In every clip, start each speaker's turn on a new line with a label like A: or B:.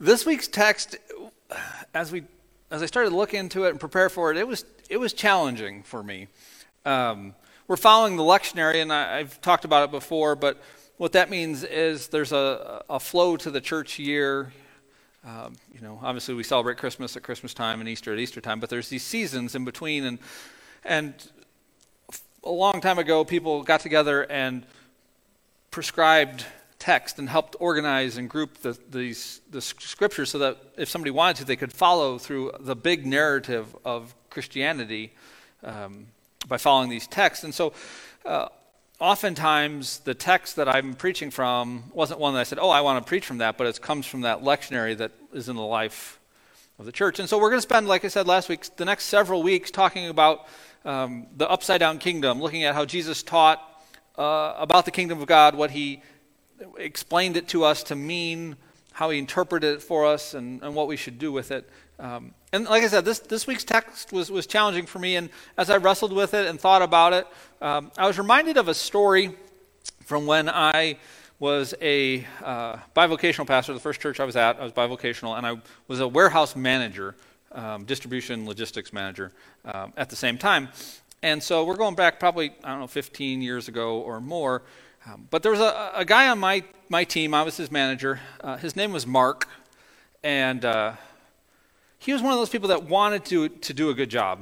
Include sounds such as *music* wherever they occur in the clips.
A: This week's text, as we as I started to look into it and prepare for it, it was it was challenging for me. Um, we're following the lectionary, and I, have talked about it before, but what that means is there's a, a flow to the church year. Um, you know, obviously we celebrate Christmas at Christmas time and Easter at Easter time, but there's these seasons in between, and and a long time ago, people got together and prescribed text and helped organize and group the, these, the scriptures so that if somebody wanted to, they could follow through the big narrative of Christianity um, by following these texts. And so, uh, oftentimes, the text that I'm preaching from wasn't one that I said, oh, I want to preach from that, but it comes from that lectionary that is in the life of the church. And so, we're going to spend, like I said last week, the next several weeks talking about um, the upside down kingdom, looking at how Jesus taught uh, about the kingdom of God, what he explained it to us to mean, how he interpreted it for us, and, and what we should do with it. Um, and like I said, this, this week's text was, was challenging for me, and as I wrestled with it and thought about it, um, I was reminded of a story from when I was a uh, bivocational pastor. The first church I was at, I was bivocational, and I was a warehouse manager, um, distribution logistics manager um, at the same time. And so we're going back probably, I don't know, 15 years ago or more. Um, but there was a, a, guy on my, my team, I was his manager. Uh, his name was Mark. And uh, he was one of those people that wanted to, to do a good job.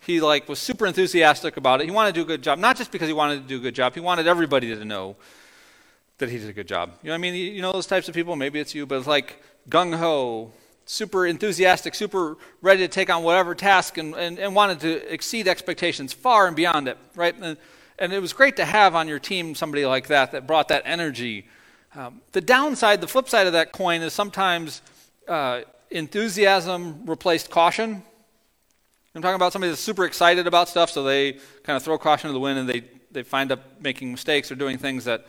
A: He like was super enthusiastic about it. He wanted to do a good job, not just because he wanted to do a good job. He wanted everybody to know that he did a good job. You know I mean? You know those types of people? Maybe it's you, but it's like gung ho, super enthusiastic, super ready to take on whatever task and, and, and wanted to exceed expectations far and beyond it, right? And, and it was great to have on your team somebody like that that brought that energy. Um, the downside, the flip side of that coin is sometimes uh, enthusiasm replaced caution. I'm talking about somebody that's super excited about stuff, so they kind of throw caution to the wind and they, they find up making mistakes or doing things that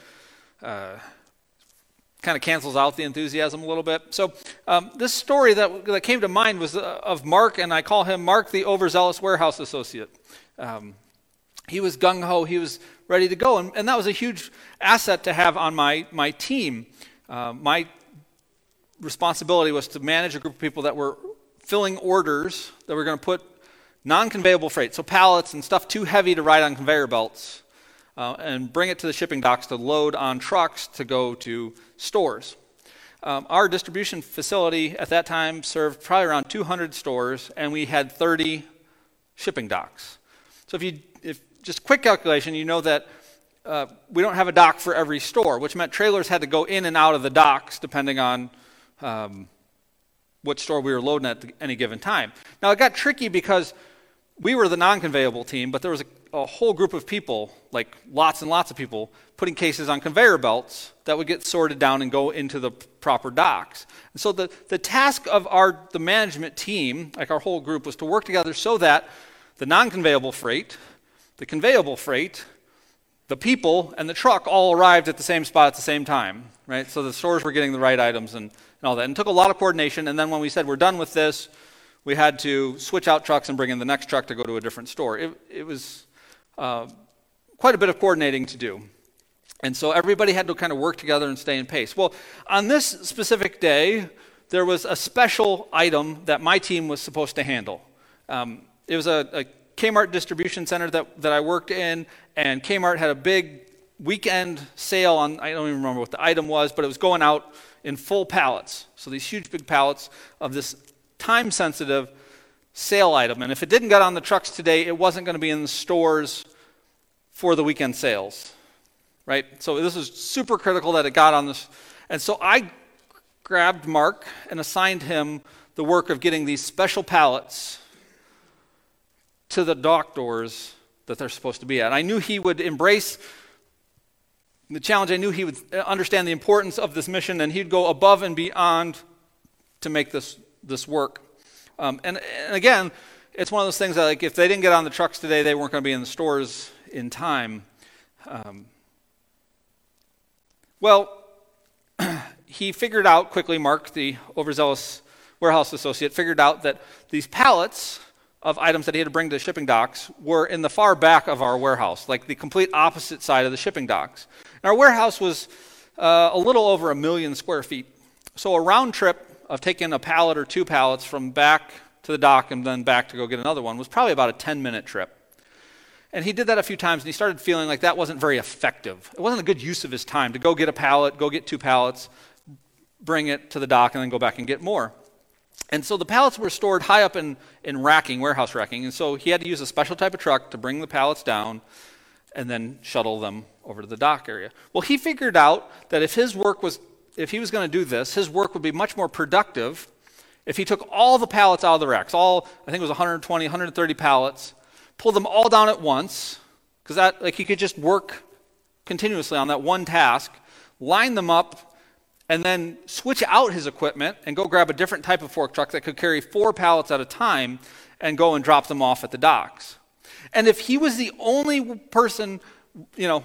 A: uh, kind of cancels out the enthusiasm a little bit. So, um, this story that, that came to mind was uh, of Mark, and I call him Mark the overzealous warehouse associate. Um, he was gung ho, he was ready to go, and, and, that was a huge asset to have on my, my team. Uh, my responsibility was to manage a group of people that were filling orders that were going to put non conveyable freight, so pallets and stuff too heavy to ride on conveyor belts, uh, and bring it to the shipping docks to load on trucks to go to stores. Um, our distribution facility at that time served probably around 200 stores, and we had 30 shipping docks. So if you, just quick calculation, you know that uh, we don't have a dock for every store, which meant trailers had to go in and out of the docks depending on um, what store we were loading at any given time. Now it got tricky because we were the non-conveyable team, but there was a a whole group of people, like lots and lots of people, putting cases on conveyor belts that would get sorted down and go into the proper docks. And so the, the task of our the management team, like our whole group, was to work together so that the non-conveyable freight, the conveyable freight, the people, and the truck all arrived at the same spot at the same time. Right? So the stores were getting the right items and, and all that. And took a lot of coordination. And then when we said we're done with this, we had to switch out trucks and bring in the next truck to go to a different store. It, it was uh, quite a bit of coordinating to do. And so everybody had to kind of work together and stay in pace. Well, on this specific day, there was a special item that my team was supposed to handle. Um, it was a, a Kmart distribution center that, that I worked in, and Kmart had a big weekend sale on, I don't even remember what the item was, but it was going out in full pallets. So these huge big pallets of this time sensitive sale item. And if it didn't get on the trucks today, it wasn't going to be in the stores for the weekend sales. Right? So this was super critical that it got on this. And so I grabbed Mark and assigned him the work of getting these special pallets to the dock doors that they're supposed to be at. I knew he would embrace the challenge. I knew he would understand the importance of this mission and he'd go above and beyond to make this, this work. Um, and, and, again, it's one of those things that, like, if they didn't get on the trucks today, they weren't going to be in the stores in time. Um, well, *clears throat* he figured out quickly, Mark, the overzealous warehouse associate, figured out that these pallets of items that he had to bring to the shipping docks were in the far back of our warehouse, like the complete opposite side of the shipping docks. And our warehouse was uh, a little over a million square feet. So a round trip of taking a pallet or two pallets from back to the dock and then back to go get another one was probably about a 10 minute trip. And he did that a few times and he started feeling like that wasn't very effective. It wasn't a good use of his time to go get a pallet, go get two pallets, bring it to the dock, and then go back and get more. And so the pallets were stored high up in, in racking, warehouse racking. And so he had to use a special type of truck to bring the pallets down and then shuttle them over to the dock area. Well, he figured out that if his work was, if he was going to do this, his work would be much more productive if he took all the pallets out of the racks, all, I think it was 120, 130 pallets, pulled them all down at once, because that, like, he could just work continuously on that one task, line them up, and then switch out his equipment and go grab a different type of fork truck that could carry four pallets at a time and go and drop them off at the docks. And if he was the only person, you know,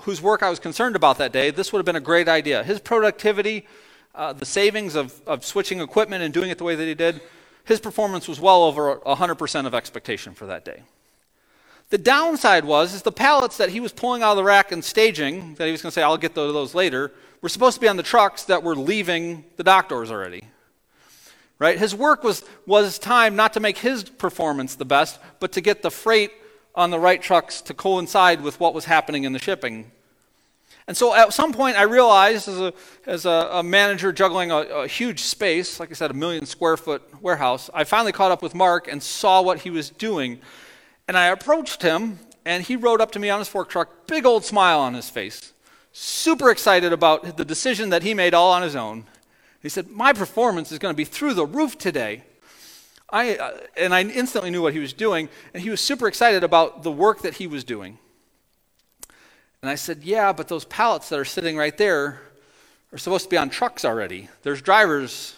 A: whose work I was concerned about that day, this would have been a great idea. His productivity, uh, the savings of, of switching equipment and doing it the way that he did, his performance was well over 100% of expectation for that day. The downside was is the pallets that he was pulling out of the rack and staging, that he was going to say, I'll get those later, were supposed to be on the trucks that were leaving the dock doors already. Right? His work was, was time not to make his performance the best, but to get the freight on the right trucks to coincide with what was happening in the shipping. And so at some point, I realized as a, as a, a manager juggling a, a, huge space, like I said, a million square foot warehouse, I finally caught up with Mark and saw what he was doing. And I approached him, and he rode up to me on his fork truck, big old smile on his face, super excited about the decision that he made all on his own. He said, My performance is going to be through the roof today. I, uh, and I instantly knew what he was doing, and he was super excited about the work that he was doing. And I said, Yeah, but those pallets that are sitting right there are supposed to be on trucks already. There's drivers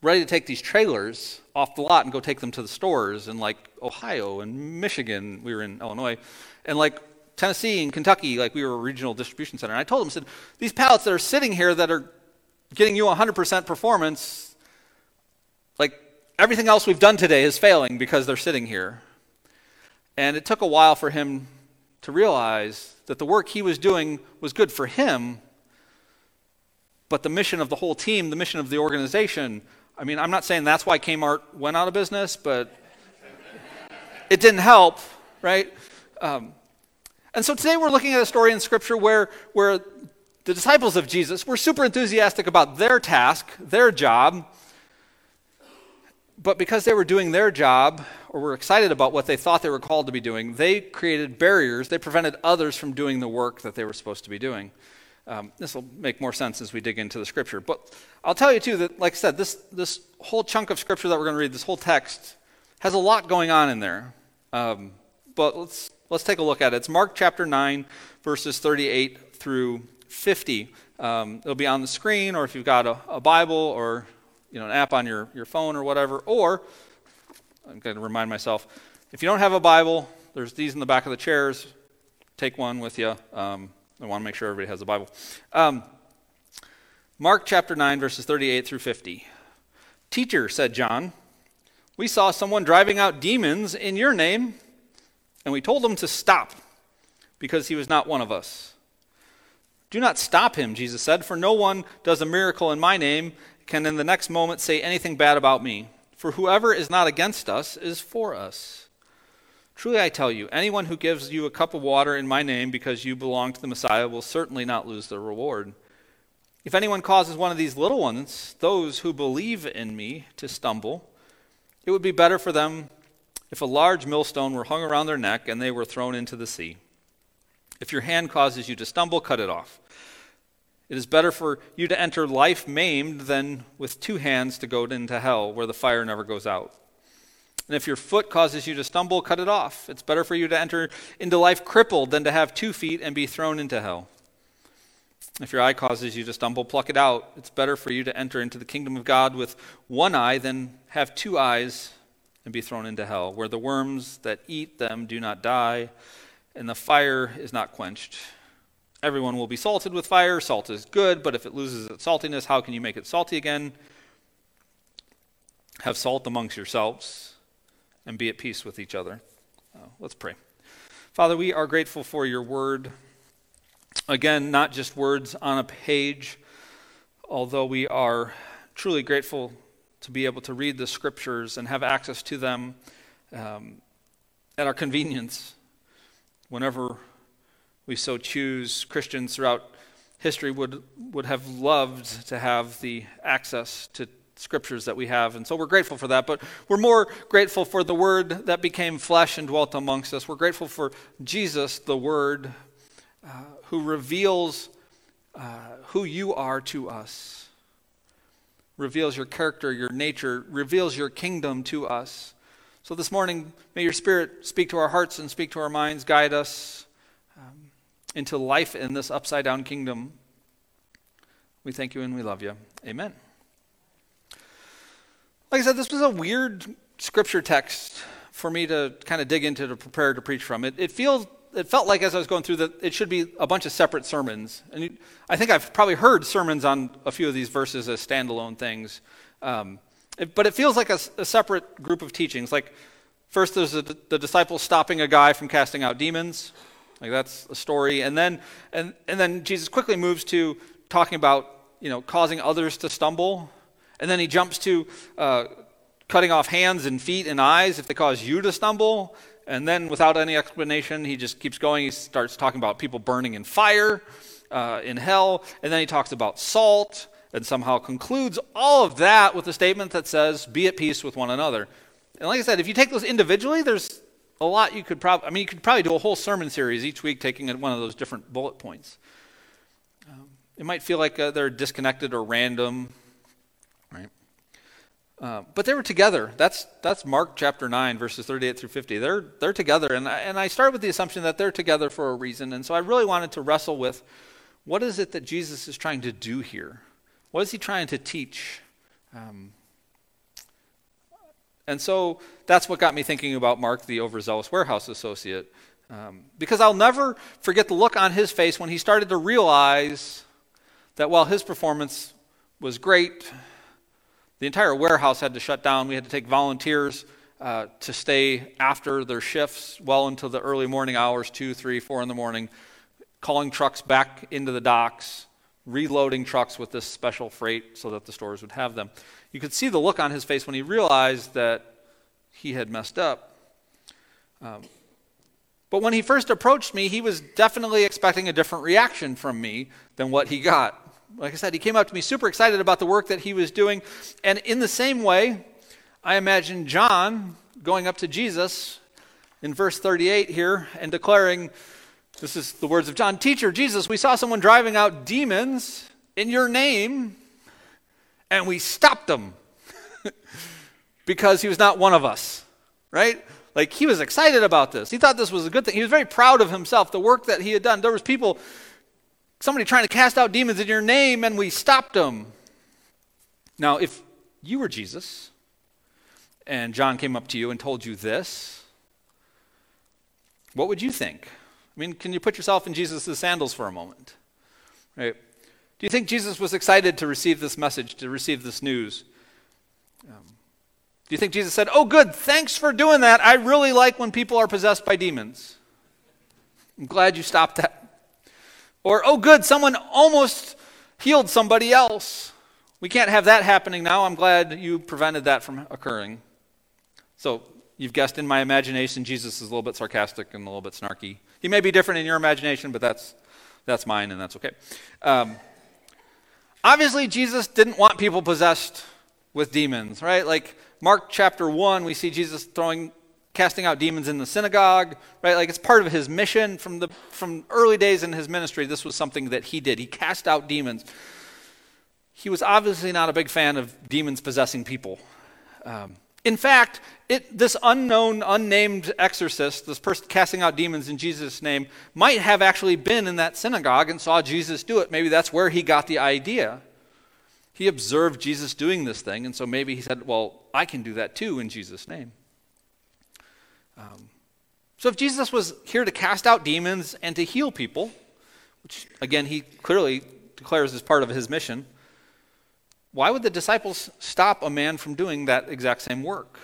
A: ready to take these trailers off the lot and go take them to the stores in like Ohio and Michigan. We were in Illinois. And like Tennessee and Kentucky, like we were a regional distribution center. And I told them, I said, these pallets that are sitting here that are getting you 100% performance, like everything else we've done today is failing because they're sitting here. And it took a while for him to realize that the work he was doing was good for him, but the mission of the whole team, the mission of the organization, I mean, I'm not saying that's why Kmart went out of business, but it didn't help, right? Um, and so today we're looking at a story in Scripture where, where the disciples of Jesus were super enthusiastic about their task, their job, but because they were doing their job or were excited about what they thought they were called to be doing, they created barriers. They prevented others from doing the work that they were supposed to be doing. Um, this will make more sense as we dig into the scripture. But I'll tell you, too, that, like I said, this, this whole chunk of scripture that we're going to read, this whole text, has a lot going on in there. Um, but let's, let's take a look at it. It's Mark chapter 9, verses 38 through 50. Um, it'll be on the screen, or if you've got a, a Bible or you know, an app on your, your phone or whatever. Or, I'm going to remind myself, if you don't have a Bible, there's these in the back of the chairs. Take one with you. Um, I want to make sure everybody has a Bible. Um, Mark chapter 9, verses 38 through 50. Teacher, said John, we saw someone driving out demons in your name, and we told him to stop because he was not one of us. Do not stop him, Jesus said, for no one does a miracle in my name can in the next moment say anything bad about me. For whoever is not against us is for us. Truly I tell you, anyone who gives you a cup of water in my name because you belong to the Messiah will certainly not lose their reward. If anyone causes one of these little ones, those who believe in me, to stumble, it would be better for them if a large millstone were hung around their neck and they were thrown into the sea. If your hand causes you to stumble, cut it off. It is better for you to enter life maimed than with two hands to go into hell, where the fire never goes out. And if your foot causes you to stumble, cut it off. It's better for you to enter into life crippled than to have two feet and be thrown into hell. If your eye causes you to stumble, pluck it out. It's better for you to enter into the kingdom of God with one eye than have two eyes and be thrown into hell, where the worms that eat them do not die, and the fire is not quenched. Everyone will be salted with fire. Salt is good, but if it loses its saltiness, how can you make it salty again? Have salt amongst yourselves and be at peace with each other. Uh, let's pray. Father, we are grateful for your word. Again, not just words on a page, although we are truly grateful to be able to read the scriptures and have access to them um, at our convenience whenever we so choose. Christians throughout history would, would have loved to have the access to scriptures that we have. And so we're grateful for that. But we're more grateful for the Word that became flesh and dwelt amongst us. We're grateful for Jesus, the Word, uh, who reveals uh, who you are to us, reveals your character, your nature, reveals your kingdom to us. So this morning, may your Spirit speak to our hearts and speak to our minds, guide us um, into life in this upside down kingdom. We thank you and we love you. Amen. Like I said, this was a weird scripture text for me to kind of dig into to prepare to preach from. It, it feels it felt like as I was going through that it should be a bunch of separate sermons. And you, I think I've probably heard sermons on a few of these verses as standalone things. Um, it, but it feels like a, a, separate group of teachings. Like, first there's a, the disciples stopping a guy from casting out demons. Like, that's a story. And then, and, and then Jesus quickly moves to talking about, you know, causing others to stumble and then he jumps to uh, cutting off hands and feet and eyes if they cause you to stumble. And then, without any explanation, he just keeps going. He starts talking about people burning in fire, uh, in hell. And then he talks about salt and somehow concludes all of that with a statement that says, Be at peace with one another. And like I said, if you take those individually, there's a lot you could probably, I mean, you could probably do a whole sermon series each week taking one of those different bullet points. Um, it might feel like uh, they're disconnected or random, uh, but they were together. That's, that's Mark chapter 9, verses 38 through 50. They're, they're together. And I, and I started with the assumption that they're together for a reason. And so I really wanted to wrestle with what is it that Jesus is trying to do here? What is he trying to teach? Um, and so that's what got me thinking about Mark, the overzealous warehouse associate. Um, because I'll never forget the look on his face when he started to realize that while his performance was great, the entire warehouse had to shut down. We had to take volunteers uh, to stay after their shifts well into the early morning hours two, three, four in the morning, calling trucks back into the docks, reloading trucks with this special freight so that the stores would have them. You could see the look on his face when he realized that he had messed up. Um, but when he first approached me, he was definitely expecting a different reaction from me than what he got like I said, he came up to me super excited about the work that he was doing. And in the same way, I imagine John going up to Jesus in verse 38 here and declaring, This is the words of John Teacher, Jesus, we saw someone driving out demons in your name, and we stopped them *laughs* because he was not one of us, right? Like he was excited about this. He thought this was a good thing. He was very proud of himself, the work that he had done. There was people somebody trying to cast out demons in your name and we stopped them. Now, if you were Jesus and John came up to you and told you this, what would you think? I mean, can you put yourself in Jesus' sandals for a moment? Right? Do you think Jesus was excited to receive this message, to receive this news? Um, do you think Jesus said, Oh, good, thanks for doing that. I really like when people are possessed by demons. I'm glad you stopped that. Or, oh, good, someone almost healed somebody else. We can't have that happening now. I'm glad you prevented that from occurring. So, you've guessed in my imagination, Jesus is a little bit sarcastic and a little bit snarky. He may be different in your imagination, but that's, that's mine, and that's okay. Um, obviously, Jesus didn't want people possessed with demons, right? Like Mark chapter 1, we see Jesus throwing casting out demons in the synagogue, right? Like it's part of his mission from the from early days in his ministry. This was something that he did. He cast out demons. He was obviously not a big fan of demons possessing people. Um, in fact, it, this unknown, unnamed exorcist, this person casting out demons in Jesus' name, might have actually been in that synagogue and saw Jesus do it. Maybe that's where he got the idea. He observed Jesus doing this thing, and so maybe he said, Well, I can do that too in Jesus' name. Um, so if Jesus was here to cast out demons and to heal people, which again he clearly declares as part of his mission, why would the disciples stop a man from doing that exact same work?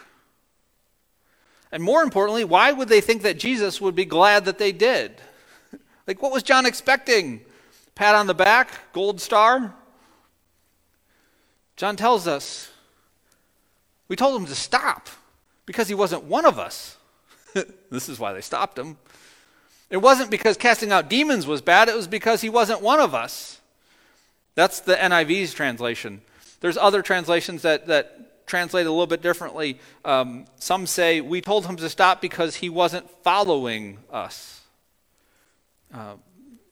A: And more importantly, why would they think that Jesus would be glad that they did? *laughs* like, what was John expecting? Pat on the back, gold star? John tells us we told him to stop because he wasn't one of us. *laughs* this is why they stopped him. It wasn't because casting out demons was bad, it was because he wasn't one of us. That's the NIV's translation. There's other translations that, that translate a little bit differently. Um, some say, We told him to stop because he wasn't following us. Uh,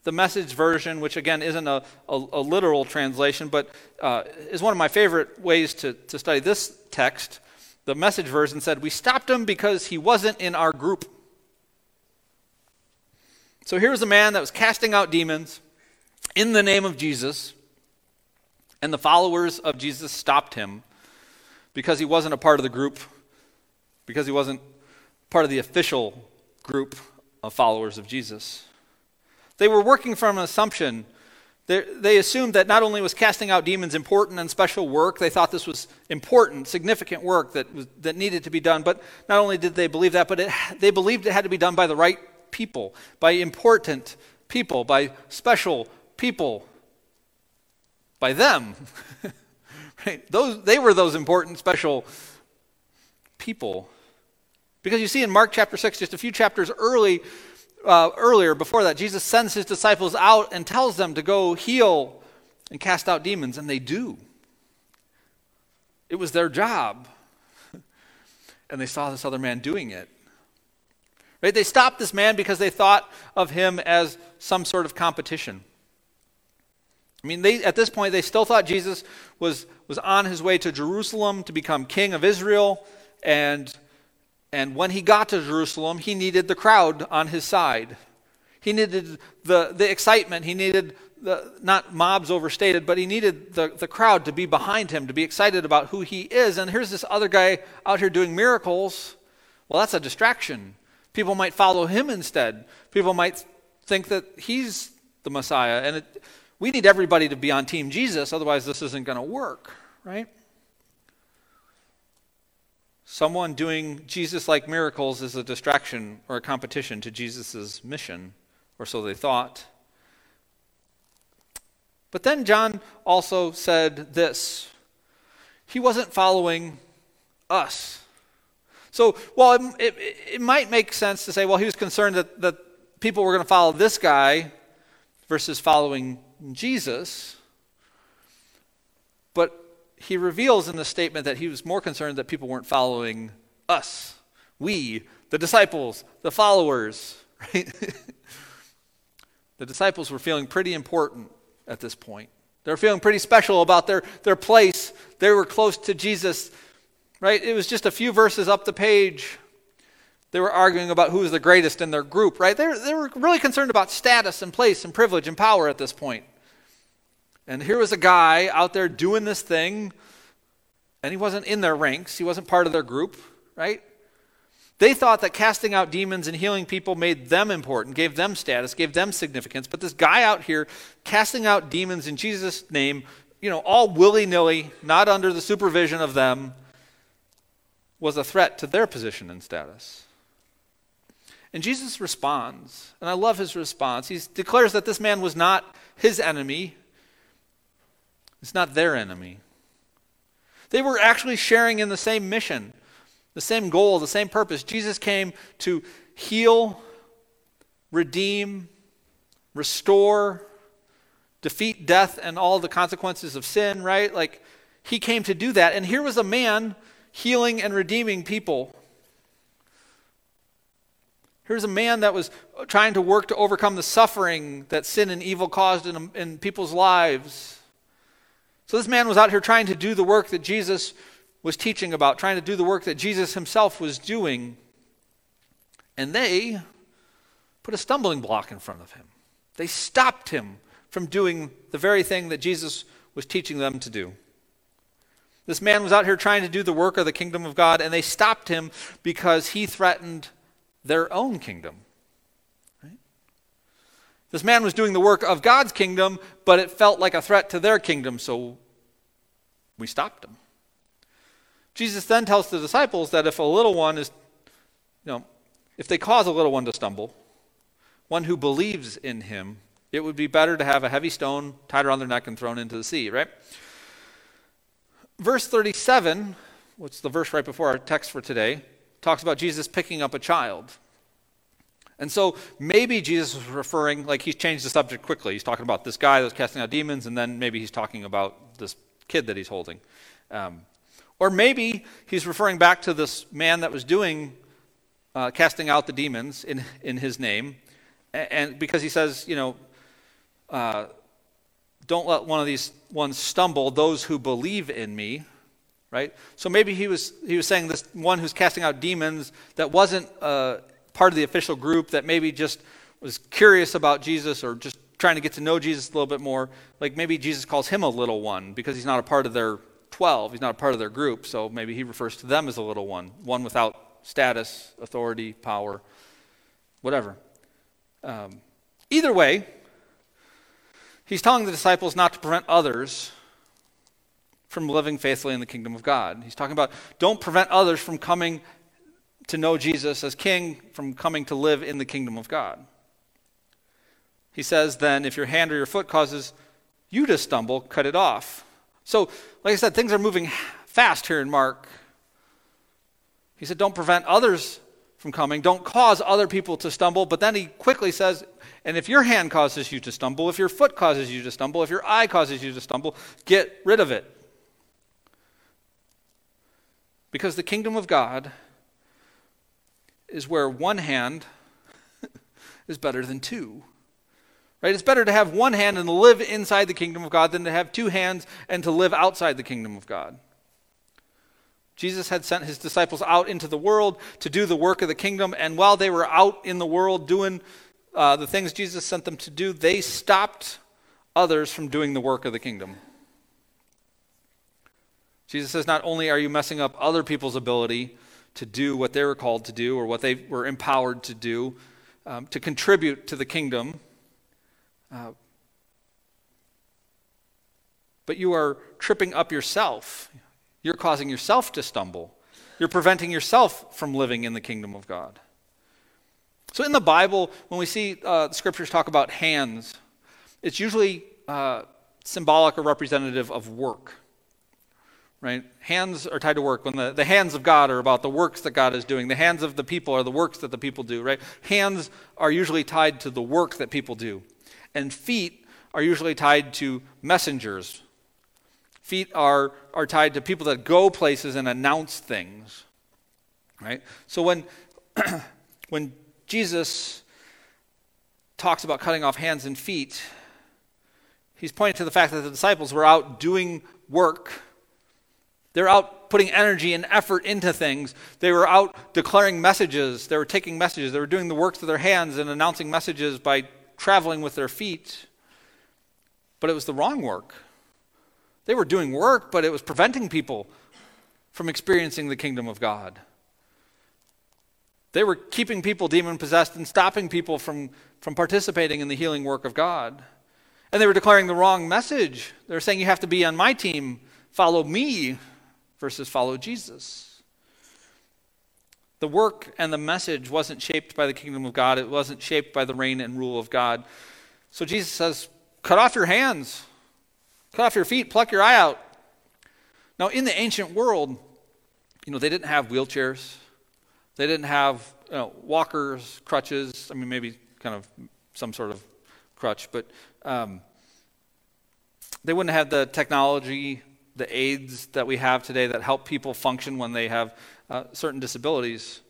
A: the message version, which again isn't a, a, a literal translation, but uh, is one of my favorite ways to, to study this text. The message version said, We stopped him because he wasn't in our group. So here's a man that was casting out demons in the name of Jesus, and the followers of Jesus stopped him because he wasn't a part of the group, because he wasn't part of the official group of followers of Jesus. They were working from an assumption. They, assumed that not only was casting out demons important and special work, they thought this was important, significant work that, was, that needed to be done, but not only did they believe that, but it, they believed it had to be done by the right people, by important people, by special people, by them. *laughs* right? Those, they were those important, special people. Because you see in Mark chapter 6, just a few chapters early, uh, earlier, before that, Jesus sends his disciples out and tells them to go heal and cast out demons, and they do. It was their job. *laughs* and they saw this other man doing it. Right? They stopped this man because they thought of him as some sort of competition. I mean, they, at this point, they still thought Jesus was, was on his way to Jerusalem to become king of Israel, and and when he got to Jerusalem, he needed the crowd on his side. He needed the, the excitement. He needed the, not mobs overstated, but he needed the, the crowd to be behind him, to be excited about who he is. And here's this other guy out here doing miracles. Well, that's a distraction. People might follow him instead. People might think that he's the Messiah. And it, we need everybody to be on Team Jesus, otherwise, this isn't going to work, right? Someone doing Jesus like miracles is a distraction or a competition to Jesus' mission, or so they thought. But then John also said this he wasn't following us. So, while it, it, it, might make sense to say, well, he was concerned that, that people were going to follow this guy versus following Jesus, but he reveals in the statement that he was more concerned that people weren't following us, we, the disciples, the followers, *laughs* right? the disciples were feeling pretty important at this point. They were feeling pretty special about their, their place. They were close to Jesus, right? It was just a few verses up the page. They were arguing about who was the greatest in their group, right? They they were really concerned about status and place and privilege and power at this point. And here was a guy out there doing this thing, and he wasn't in their ranks, he wasn't part of their group, right? They thought that casting out demons and healing people made them important, gave them status, gave them significance. But this guy out here casting out demons in Jesus' name, you know, all willy nilly, not under the supervision of them, was a threat to their position and status. And Jesus responds, and I love his response. He declares that this man was not his enemy, it's not their enemy. They were actually sharing in the same mission, the same goal, the same purpose. Jesus came to heal, redeem, restore, defeat death and all the consequences of sin, right? Like, he came to do that. And here was a man healing and redeeming people. Here's a man that was trying to work to overcome the suffering that sin and evil caused in, in people's lives. So this man was out here trying to do the work that Jesus was teaching about, trying to do the work that Jesus himself was doing. And they put a stumbling block in front of him. They stopped him from doing the very thing that Jesus was teaching them to do. This man was out here trying to do the work of the kingdom of God, and they stopped him because he threatened their own kingdom. This man was doing the work of God's kingdom, but it felt like a threat to their kingdom, so we stopped him. Jesus then tells the disciples that if a little one is, you know, if they cause a little one to stumble, one who believes in him, it would be better to have a heavy stone tied around their neck and thrown into the sea, right? verse 37, which is the verse right before our text for today, talks about Jesus picking up a child. And so maybe Jesus was referring, like he's changed the subject quickly. He's talking about this guy that's casting out demons, and then maybe he's talking about this kid that he's holding. Um, or maybe he's referring back to this man that was doing, uh, casting out the demons in, in his name. And, and because he says, you know, uh, don't let one of these ones stumble, those who believe in me, right? So maybe he was, he was saying this one who's casting out demons that wasn't uh, part of the official group, that maybe just was curious about Jesus or just trying to get to know Jesus a little bit more. Like maybe Jesus calls him a little one because he's not a part of their 12. He's not a part of their group, so maybe he refers to them as a little one, one without status, authority, power, whatever. Um, either way, he's telling the disciples not to prevent others from living faithfully in the kingdom of God. He's talking about don't prevent others from coming to know Jesus as king, from coming to live in the kingdom of God. He says, then, if your hand or your foot causes you to stumble, cut it off. So, like I said, things are moving fast here in Mark. He said, Don't prevent others from coming, don't cause other people to stumble. But then he quickly says, And if your hand causes you to stumble, if your foot causes you to stumble, if your eye causes you to stumble, get rid of it. Because the kingdom of God is where one hand *laughs* is better than two. Right? It's better to have one hand and live inside the kingdom of God than to have two hands and to live outside the kingdom of God. Jesus had sent his disciples out into the world to do the work of the kingdom, and while they were out in the world doing uh, the things Jesus sent them to do, they stopped others from doing the work of the kingdom. Jesus says, Not only are you messing up other people's ability to do what they were called to do or what they were empowered to do, um, to contribute to the kingdom, uh, but you are tripping up yourself. You're causing yourself to stumble. You're preventing yourself from living in the kingdom of God. So, in the Bible, when we see uh, the scriptures talk about hands, it's usually uh, symbolic or representative of work. Right? Hands are tied to work. When the, the hands of God are about the works that God is doing, the hands of the people are the works that the people do, right? Hands are usually tied to the work that people do and feet are usually tied to messengers. Feet are, are tied to people that go places and announce things. Right? So when, *clears throat* when Jesus talks about cutting off hands and feet, he's pointing to the fact that the disciples were out doing work. They're out putting energy and effort into things. They were out declaring messages. They were taking messages. They were doing the works of their hands and announcing messages by traveling with their feet, but it was the wrong work. They were doing work, but it was preventing people from experiencing the kingdom of God. They were keeping people demon possessed and stopping people from, from participating in the healing work of God. And they were declaring the wrong message. They were saying, You have to be on my team, follow me, versus follow Jesus. The work and the message wasn't shaped by the kingdom of God, it wasn't shaped by the reign and rule of God. So Jesus says, Cut off your hands, cut off your feet, pluck your eye out. Now, in the ancient world, you know, they didn't have wheelchairs, they didn't have you know, walkers, crutches. I mean, maybe kind of some sort of crutch, but um, they wouldn't have the technology, the aids that we have today that help people function when they have uh, certain disabilities.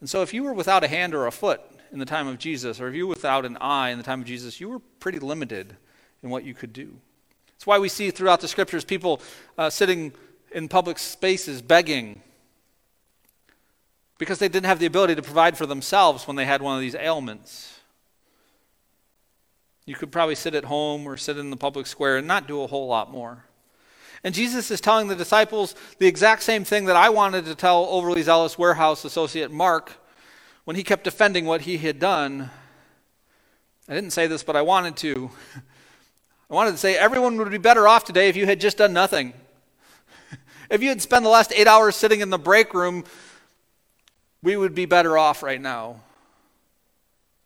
A: And so, if you were without a hand or a foot in the time of Jesus, or if you were without an eye in the time of Jesus, you were pretty limited in what you could do. That's why we see throughout the scriptures people uh, sitting in public spaces begging because they didn't have the ability to provide for themselves when they had one of these ailments. You could probably sit at home or sit in the public square and not do a whole lot more. And Jesus is telling the disciples the exact same thing that I wanted to tell overly zealous warehouse associate Mark when he kept defending what he had done. I didn't say this, but I wanted to. I wanted to say everyone would be better off today if you had just done nothing. *laughs* if you had spent the last eight hours sitting in the break room, we would be better off right now.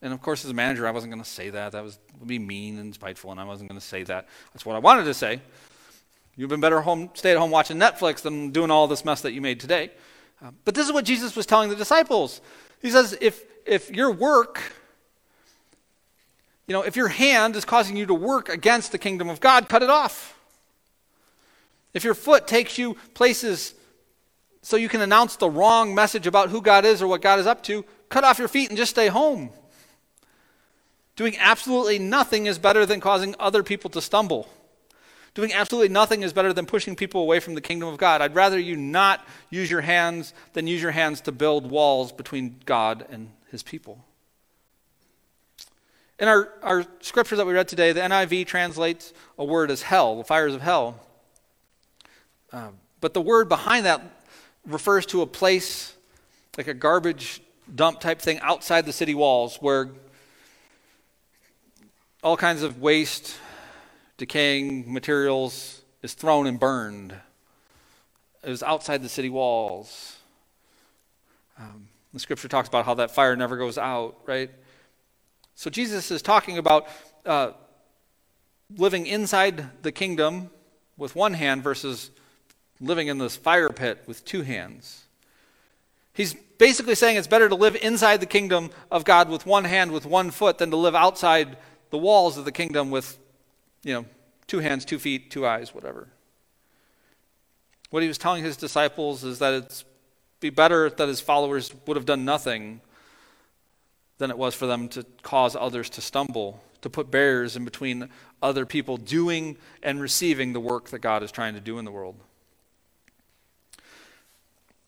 A: And of course, as a manager, I wasn't going to say that. That was, would be mean and spiteful, and I wasn't going to say that. That's what I wanted to say. You've been better home, stay at home watching Netflix than doing all this mess that you made today. Uh, but this is what Jesus was telling the disciples. He says, if, if your work, you know, if your hand is causing you to work against the kingdom of God, cut it off. If your foot takes you places so you can announce the wrong message about who God is or what God is up to, cut off your feet and just stay home. Doing absolutely nothing is better than causing other people to stumble. Doing absolutely nothing is better than pushing people away from the kingdom of God. I'd rather you not use your hands than use your hands to build walls between God and his people. In our, our scripture that we read today, the NIV translates a word as hell, the fires of hell. Uh, but the word behind that refers to a place like a garbage dump type thing outside the city walls where all kinds of waste, decaying materials is thrown and burned. It was outside the city walls. Um, the scripture talks about how that fire never goes out, right? So Jesus is talking about uh, living inside the kingdom with one hand versus living in this fire pit with two hands. He's basically saying it's better to live inside the kingdom of God with one hand, with one foot, than to live outside the walls of the kingdom with, you know, two hands, two feet, two eyes, whatever. What he was telling his disciples is that it's be better that his followers would have done nothing than it was for them to cause others to stumble, to put barriers in between other people doing and receiving the work that God is trying to do in the world.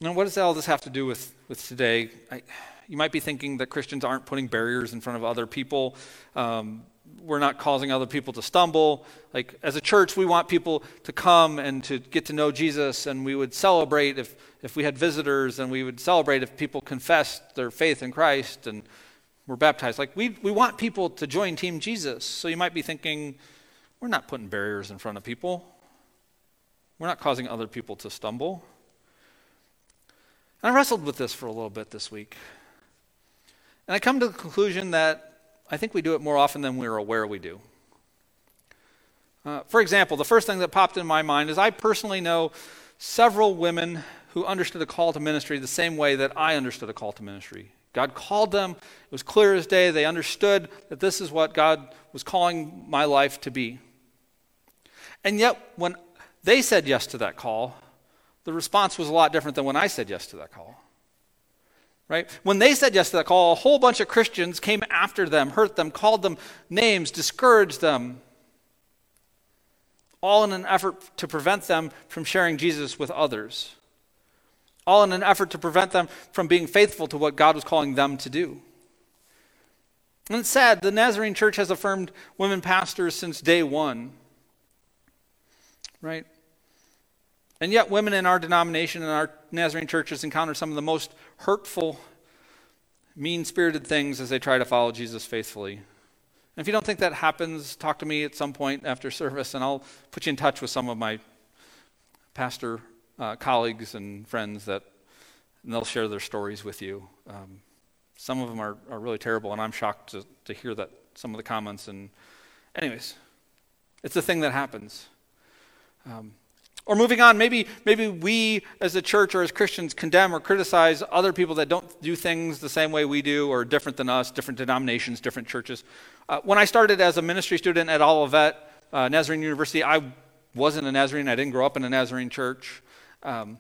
A: Now, what does all this have to do with, with today? I, you might be thinking that Christians aren't putting barriers in front of other people. Um, we're not causing other people to stumble. Like, as a church, we want people to come and to get to know Jesus, and we would celebrate if, if we had visitors, and we would celebrate if people confessed their faith in Christ and were baptized. Like, we, we want people to join Team Jesus. So you might be thinking, we're not putting barriers in front of people, we're not causing other people to stumble. And I wrestled with this for a little bit this week. And I come to the conclusion that I think we do it more often than we're aware we do. Uh, for example, the first thing that popped in my mind is I personally know several women who understood a call to ministry the same way that I understood a call to ministry. God called them, it was clear as day. They understood that this is what God was calling my life to be. And yet, when they said yes to that call, the response was a lot different than when I said yes to that call. Right? When they said yes to that call, a whole bunch of Christians came after them, hurt them, called them names, discouraged them, all in an effort to prevent them from sharing Jesus with others, all in an effort to prevent them from being faithful to what God was calling them to do. And it's sad, the Nazarene church has affirmed women pastors since day one. Right? And yet, women in our denomination and our Nazarene churches encounter some of the most hurtful, mean spirited things as they try to follow Jesus faithfully. And if you don't think that happens, talk to me at some point after service, and I'll put you in touch with some of my pastor uh, colleagues and friends that and they'll share their stories with you. Um, some of them are, are really terrible, and I'm shocked to, to hear that some of the comments. And, anyways, it's a thing that happens. Um, or moving on, maybe, maybe we as a church or as Christians condemn or criticize other people that don't do things the same way we do or different than us, different denominations, different churches. Uh, when I started as a ministry student at Olivet uh, Nazarene University, I wasn't a Nazarene. I didn't grow up in a Nazarene church. Um,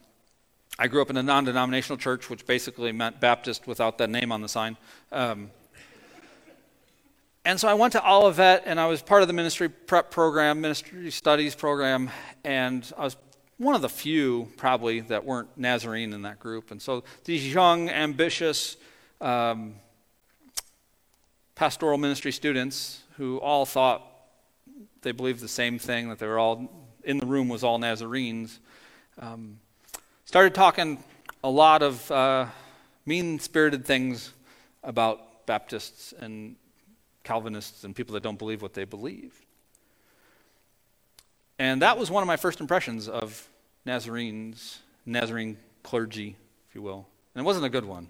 A: I grew up in a non denominational church, which basically meant Baptist without that name on the sign. Um, and so I went to Olivet, and I was part of the ministry prep program, ministry studies program, and I was one of the few, probably, that weren't Nazarene in that group. And so these young, ambitious um, pastoral ministry students who all thought they believed the same thing, that they were all in the room was all Nazarenes, um, started talking a lot of uh, mean spirited things about Baptists and Calvinists and people that don't believe what they believe. And that was one of my first impressions of Nazarenes, Nazarene clergy, if you will. And it wasn't a good one.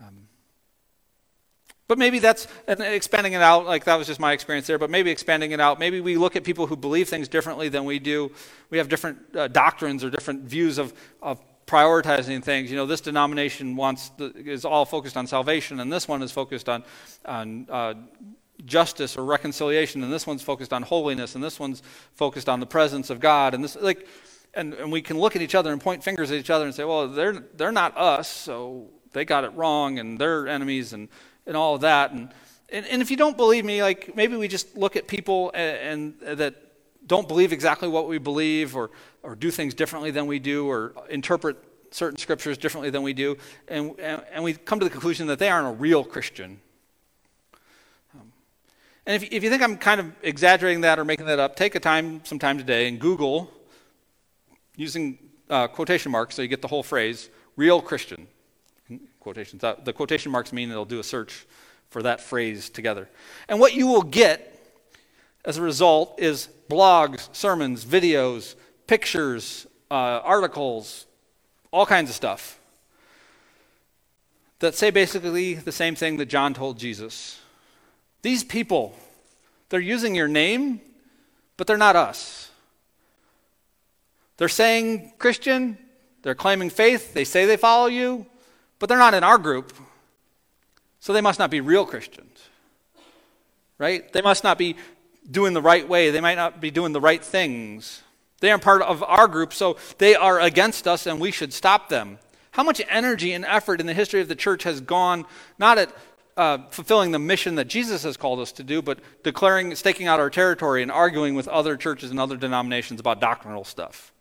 A: Um, But maybe that's and expanding it out, like that was just my experience there, but maybe expanding it out. Maybe we look at people who believe things differently than we do. We have different uh, doctrines or different views of, of prioritizing things. You know, this denomination wants the, is all focused on salvation, and this one is focused on, on uh, justice or reconciliation, and this one's focused on holiness, and this one's focused on the presence of God. And this, like, and, and we can look at each other and point fingers at each other and say, well, they're, they're not us, so they got it wrong, and they're enemies, and, and all of that. And, and, and if you don't believe me, like, maybe we just look at people and, and that don't believe exactly what we believe or, or do things differently than we do or interpret certain scriptures differently than we do, and, and, and we come to the conclusion that they aren't a real Christian. Um, and if, if you think I'm kind of exaggerating that or making that up, take a time, some time today, and Google, using uh, quotation marks so you get the whole phrase, real Christian. Quotations. The quotation marks mean it'll do a search for that phrase together. And what you will get as a result is blogs, sermons, videos, pictures, uh, articles, all kinds of stuff that say basically the same thing that John told Jesus. These people, they're using your name, but they're not us. They're saying Christian, they're claiming faith, they say they follow you, but they're not in our group. So they must not be real Christians. Right? They must not be doing the right way. They might not be doing the right things. They aren't part of our group, so they are against us and we should stop them. How much energy and effort in the history of the church has gone not at uh, fulfilling the mission that Jesus has called us to do, but declaring, staking out our territory and arguing with other churches and other denominations about doctrinal stuff.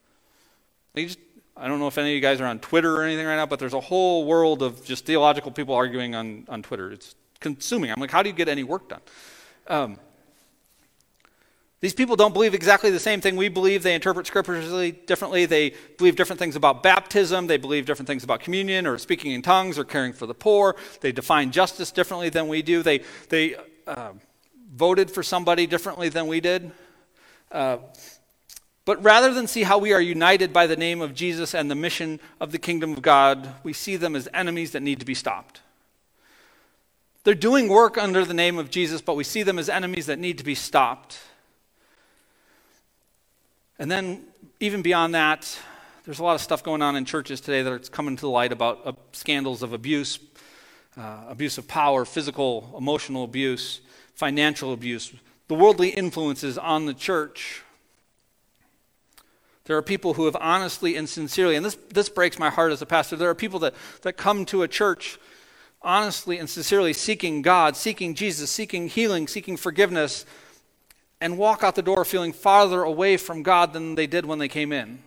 A: Just, I don't know if any of you guys are on Twitter or anything right now, but there's a whole world of just theological people arguing on, on Twitter. It's consuming. I'm like, how do you get any work done? Um, these people don't believe exactly the same thing we believe. They interpret scripturally differently. They believe different things about baptism. They believe different things about communion or speaking in tongues or caring for the poor. They define justice differently than we do. They, they uh, voted for somebody differently than we did. Uh, but rather than see how we are united by the name of Jesus and the mission of the kingdom of God, we see them as enemies that need to be stopped. They're doing work under the name of Jesus, but we see them as enemies that need to be stopped. And then, even beyond that, there's a lot of stuff going on in churches today that's coming to the light about uh, scandals of abuse, uh, abuse of power, physical, emotional abuse, financial abuse, the worldly influences on the church. There are people who have honestly and sincerely, and this, this breaks my heart as a pastor, there are people that, that come to a church honestly and sincerely seeking God, seeking Jesus, seeking healing, seeking forgiveness, and walk out the door feeling farther away from God than they did when they came in.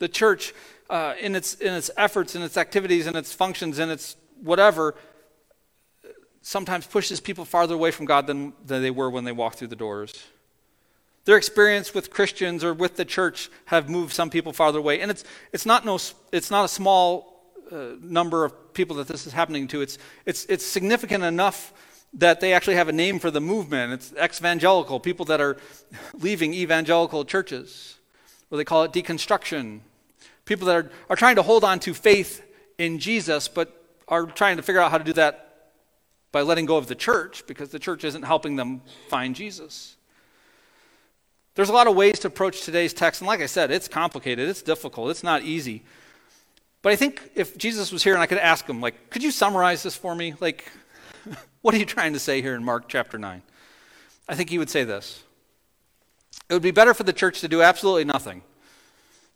A: The church, uh, in, its, in its efforts, in its activities, in its functions, in its whatever, sometimes pushes people farther away from God than, than they were when they walked through the doors. Their experience with Christians or with the church have moved some people farther away. And it's, it's, not, no, it's not a small uh, number of people that this is happening to. It's, it's, it's significant enough that they actually have a name for the movement. It's evangelical, people that are leaving evangelical churches, or they call it deconstruction. People that are, are trying to hold on to faith in Jesus, but are trying to figure out how to do that by letting go of the church because the church isn't helping them find Jesus. There's a lot of ways to approach today's text, and like I said, it's complicated, it's difficult, it's not easy. But I think if Jesus was here and I could ask him, like, could you summarize this for me? Like, *laughs* what are you trying to say here in Mark chapter 9? I think he would say this It would be better for the church to do absolutely nothing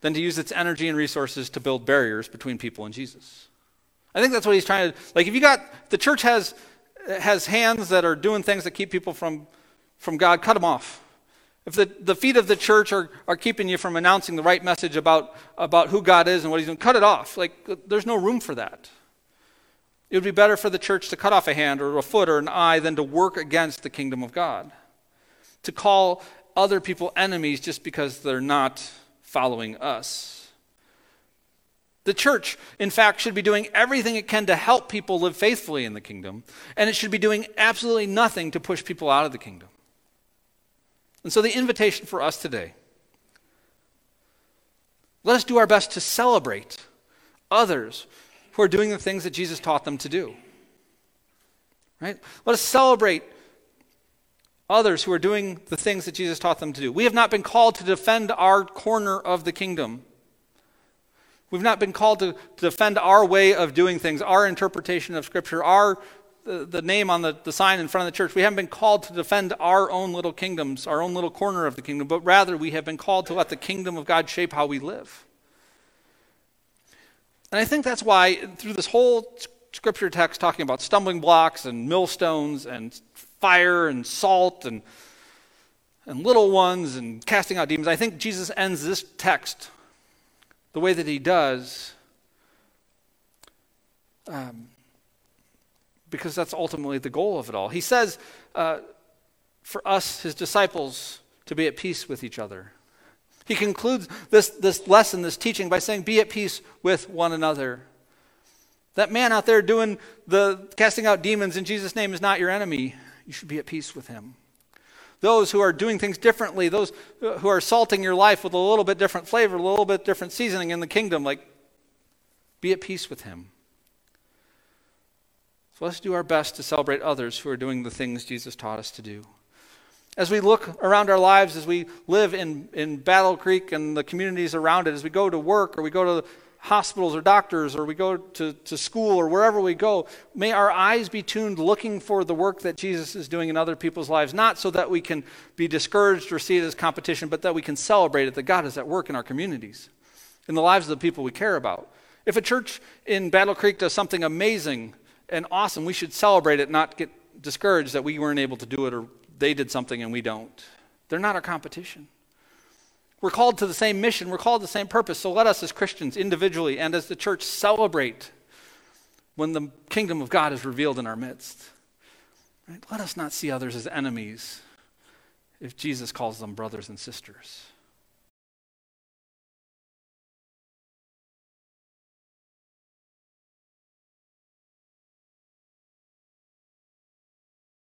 A: than to use its energy and resources to build barriers between people and Jesus. I think that's what he's trying to like if you got the church has has hands that are doing things that keep people from from God, cut them off. If the, the feet of the church are, are keeping you from announcing the right message about, about who God is and what he's doing, cut it off. Like there's no room for that. It would be better for the church to cut off a hand or a foot or an eye than to work against the kingdom of God. To call other people enemies just because they're not following us. The church, in fact, should be doing everything it can to help people live faithfully in the kingdom, and it should be doing absolutely nothing to push people out of the kingdom. And so, the invitation for us today let us do our best to celebrate others who are doing the things that Jesus taught them to do. Right? Let us celebrate others who are doing the things that Jesus taught them to do. We have not been called to defend our corner of the kingdom. We've not been called to, to defend our way of doing things, our interpretation of Scripture, our the, the name on the, the sign in front of the church. We haven't been called to defend our own little kingdoms, our own little corner of the kingdom, but rather we have been called to let the kingdom of God shape how we live. And I think that's why, through this whole scripture text talking about stumbling blocks and millstones and fire and salt and, and little ones and casting out demons, I think Jesus ends this text the way that he does um, because that's ultimately the goal of it all. He says uh, for us, his disciples, to be at peace with each other. He concludes this, this lesson, this teaching, by saying, Be at peace with one another. That man out there doing the casting out demons in Jesus' name is not your enemy. You should be at peace with him. Those who are doing things differently, those uh, who are salting your life with a little bit different flavor, a little bit different seasoning in the kingdom, like, be at peace with him. So let's do our best to celebrate others who are doing the things Jesus taught us to do. As we look around our lives, as we live in, in Battle Creek and the communities around it, as we go to work or we go to hospitals or doctors or we go to, to school or wherever we go, may our eyes be tuned looking for the work that Jesus is doing in other people's lives, not so that we can be discouraged or see it as competition, but that we can celebrate it, that God is at work in our communities, in the lives of the people we care about. If a church in Battle Creek does something amazing and awesome. We should celebrate it, not get discouraged that we weren't able to do it or they did something and we don't. They're not our competition. We're called to the same mission, we're called to the same purpose. So let us, as Christians, individually and as the church, celebrate when the kingdom of God is revealed in our midst. Right? Let us not see others as enemies if Jesus calls them brothers and sisters.